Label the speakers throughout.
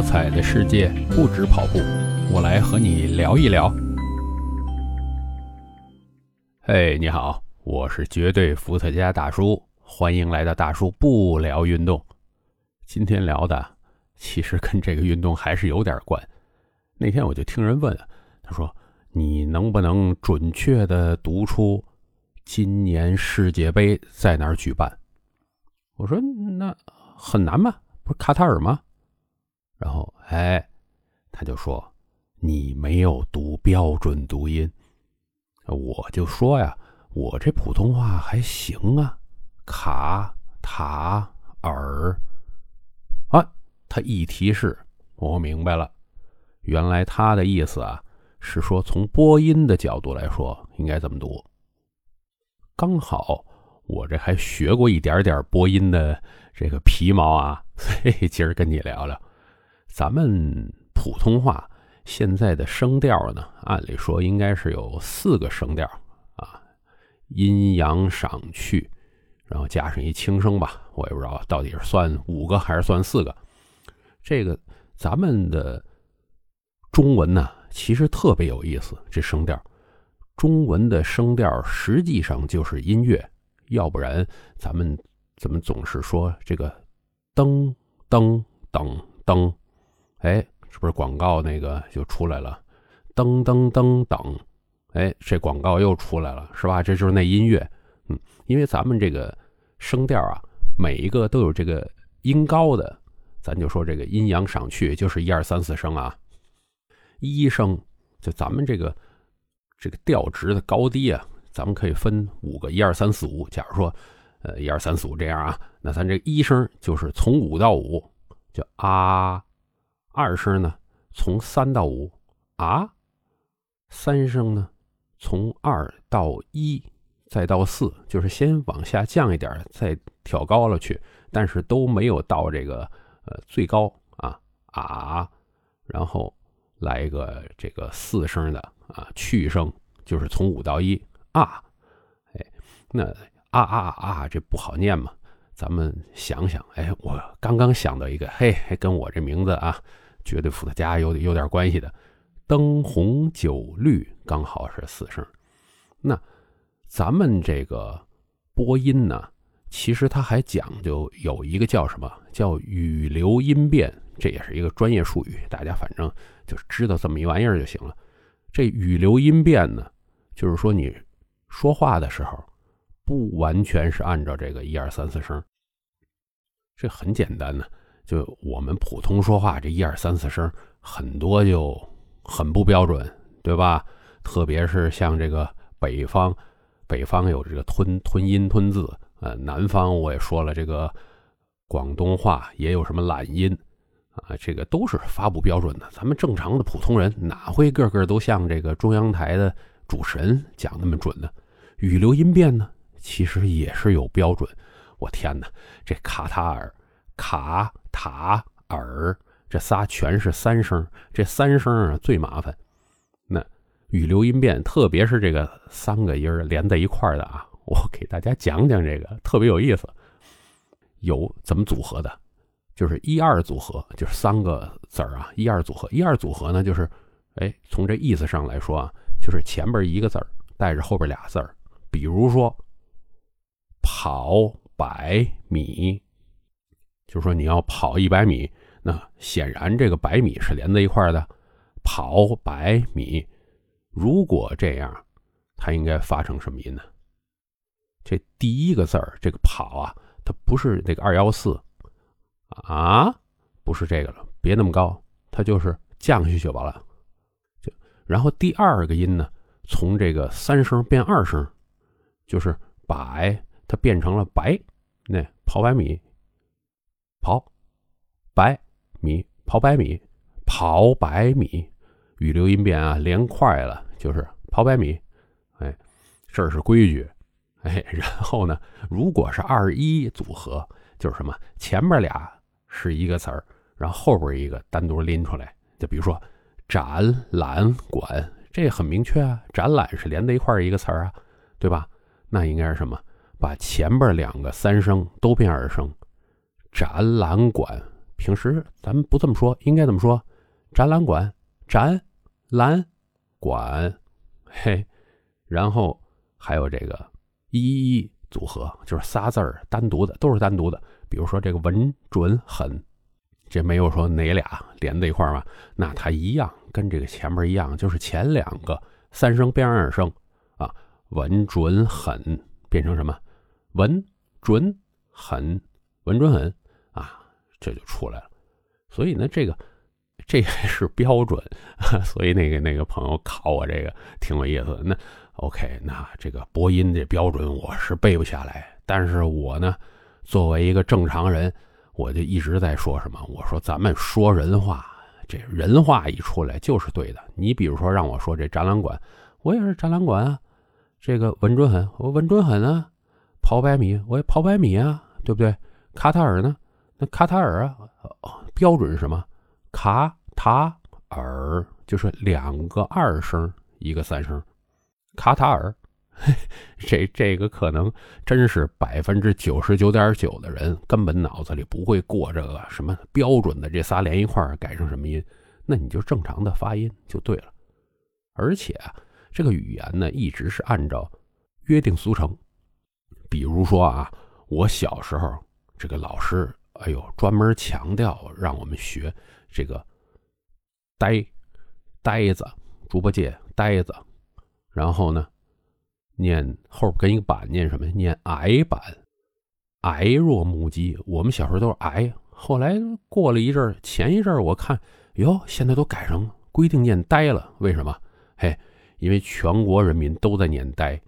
Speaker 1: 多彩的世界不止跑步，我来和你聊一聊。嘿，你好，我是绝对伏特加大叔，欢迎来到大叔不聊运动。今天聊的其实跟这个运动还是有点关。那天我就听人问，他说：“你能不能准确的读出今年世界杯在哪儿举办？”我说：“那很难吗？不是卡塔尔吗？”然后，哎，他就说：“你没有读标准读音。”我就说呀：“我这普通话还行啊，卡塔尔。”啊，他一提示，我明白了，原来他的意思啊是说从播音的角度来说应该怎么读。刚好我这还学过一点点播音的这个皮毛啊，所以今儿跟你聊聊。咱们普通话现在的声调呢，按理说应该是有四个声调啊，阴阳上去，然后加上一轻声吧，我也不知道到底是算五个还是算四个。这个咱们的中文呢，其实特别有意思，这声调，中文的声调实际上就是音乐，要不然咱们怎么总是说这个噔噔噔噔？哎，是不是广告那个就出来了？噔噔噔噔，哎，这广告又出来了，是吧？这就是那音乐，嗯，因为咱们这个声调啊，每一个都有这个音高的，咱就说这个阴阳上去就是一二三四声啊，一声就咱们这个这个调值的高低啊，咱们可以分五个一二三四五。假如说呃一二三四五这样啊，那咱这一声就是从五到五，就啊。二声呢，从三到五啊；三声呢，从二到一，再到四，就是先往下降一点，再调高了去，但是都没有到这个呃最高啊啊。然后来一个这个四声的啊去声，就是从五到一啊。哎，那啊啊啊，这不好念嘛。咱们想想，哎，我刚刚想到一个，嘿，还跟我这名字啊，绝对伏特加有有点关系的，灯红酒绿刚好是四声。那咱们这个播音呢，其实它还讲究有一个叫什么叫语流音变，这也是一个专业术语，大家反正就是知道这么一玩意儿就行了。这语流音变呢，就是说你说话的时候，不完全是按照这个一二三四声。这很简单呢，就我们普通说话这一二三四声，很多就很不标准，对吧？特别是像这个北方，北方有这个吞吞音吞字，呃，南方我也说了，这个广东话也有什么懒音啊，这个都是发不标准的。咱们正常的普通人哪会个个都像这个中央台的主持人讲那么准呢？语流音变呢，其实也是有标准。我天哪，这卡塔尔、卡塔尔这仨全是三声，这三声啊最麻烦。那语流音变，特别是这个三个音连在一块儿的啊，我给大家讲讲这个，特别有意思。有怎么组合的？就是一二组合，就是三个字儿啊，一二组合。一二组合呢，就是哎，从这意思上来说啊，就是前边一个字儿带着后边俩字儿，比如说跑。百米，就是说你要跑一百米，那显然这个百米是连在一块的。跑百米，如果这样，它应该发成什么音呢？这第一个字儿，这个跑啊，它不是那个二幺四啊，不是这个了，别那么高，它就是降下去就完了。就然后第二个音呢，从这个三声变二声，就是百。它变成了白，那跑百米，跑白米，跑百米，跑百米，语流音变啊，连快了就是跑百米，哎，这是规矩，哎，然后呢，如果是二一组合，就是什么，前面俩是一个词儿，然后后边一个单独拎出来，就比如说展览馆，这很明确啊，展览是连在一块一个词儿啊，对吧？那应该是什么？把前边两个三声都变二声，展览馆平时咱们不这么说，应该怎么说？展览馆，展览馆，嘿，然后还有这个一一组合，就是仨字儿单独的，都是单独的。比如说这个稳、准、狠，这没有说哪俩连在一块儿嘛？那它一样，跟这个前面一样，就是前两个三声变二声啊，稳、准、狠变成什么？稳、准、狠，稳、准、狠啊，这就出来了。所以呢，这个这还是标准，所以那个那个朋友考我这个挺有意思。那 OK，那这个播音这标准我是背不下来，但是我呢。作为一个正常人，我就一直在说什么？我说咱们说人话，这人话一出来就是对的。你比如说让我说这展览馆，我也是展览馆啊。这个稳准狠，我稳准狠啊。跑百米，我也跑百米啊，对不对？卡塔尔呢？那卡塔尔啊，标准是什么？卡塔尔就是两个二声，一个三声，卡塔尔。这这个可能真是百分之九十九点九的人根本脑子里不会过这个什么标准的这仨连一块改成什么音，那你就正常的发音就对了。而且啊，这个语言呢一直是按照约定俗成。比如说啊，我小时候这个老师，哎呦，专门强调让我们学这个呆呆子，猪八戒呆子，然后呢。念后边跟一个板念什么？念矮板，矮若木鸡。我们小时候都是矮，后来过了一阵前一阵我看哟，现在都改成规定念呆了。为什么？嘿，因为全国人民都在念呆，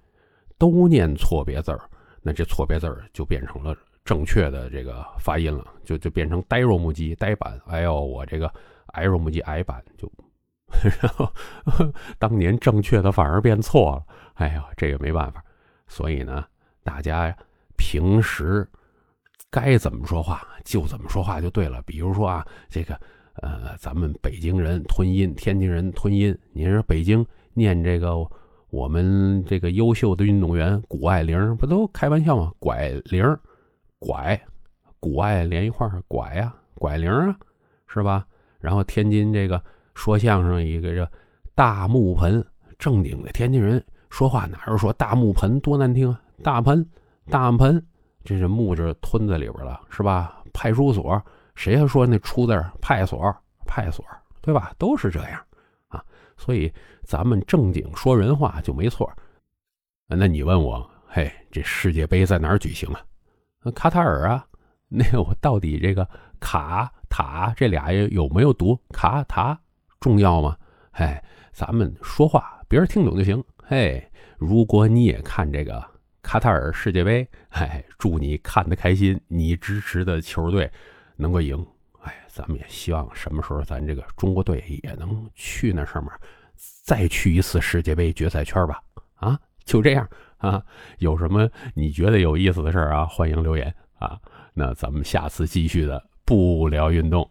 Speaker 1: 都念错别字儿，那这错别字儿就变成了正确的这个发音了，就就变成呆若木鸡、呆板。哎呦，我这个矮若木鸡、矮板就。然后，当年正确的反而变错了。哎呀，这个没办法。所以呢，大家平时该怎么说话就怎么说话就对了。比如说啊，这个呃，咱们北京人吞音，天津人吞音。您说北京念这个，我们这个优秀的运动员谷爱凌，不都开玩笑吗？拐铃，拐，谷爱连一块儿拐呀，拐铃啊，是吧？然后天津这个。说相声一个这大木盆，正经的天津人说话哪有说大木盆多难听啊？大盆大盆，这是木字吞在里边了，是吧？派出所谁还说那出字派出所派出所对吧？都是这样。所以咱们正经说人话就没错。那你问我，嘿，这世界杯在哪儿举行啊？卡塔尔啊。那我到底这个卡塔这俩有没有读卡塔？重要吗？嘿，咱们说话别人听懂就行。嘿，如果你也看这个卡塔尔世界杯，嘿，祝你看得开心，你支持的球队能够赢。哎，咱们也希望什么时候咱这个中国队也能去那上面再去一次世界杯决赛圈吧。啊，就这样啊。有什么你觉得有意思的事儿啊？欢迎留言啊。那咱们下次继续的不聊运动。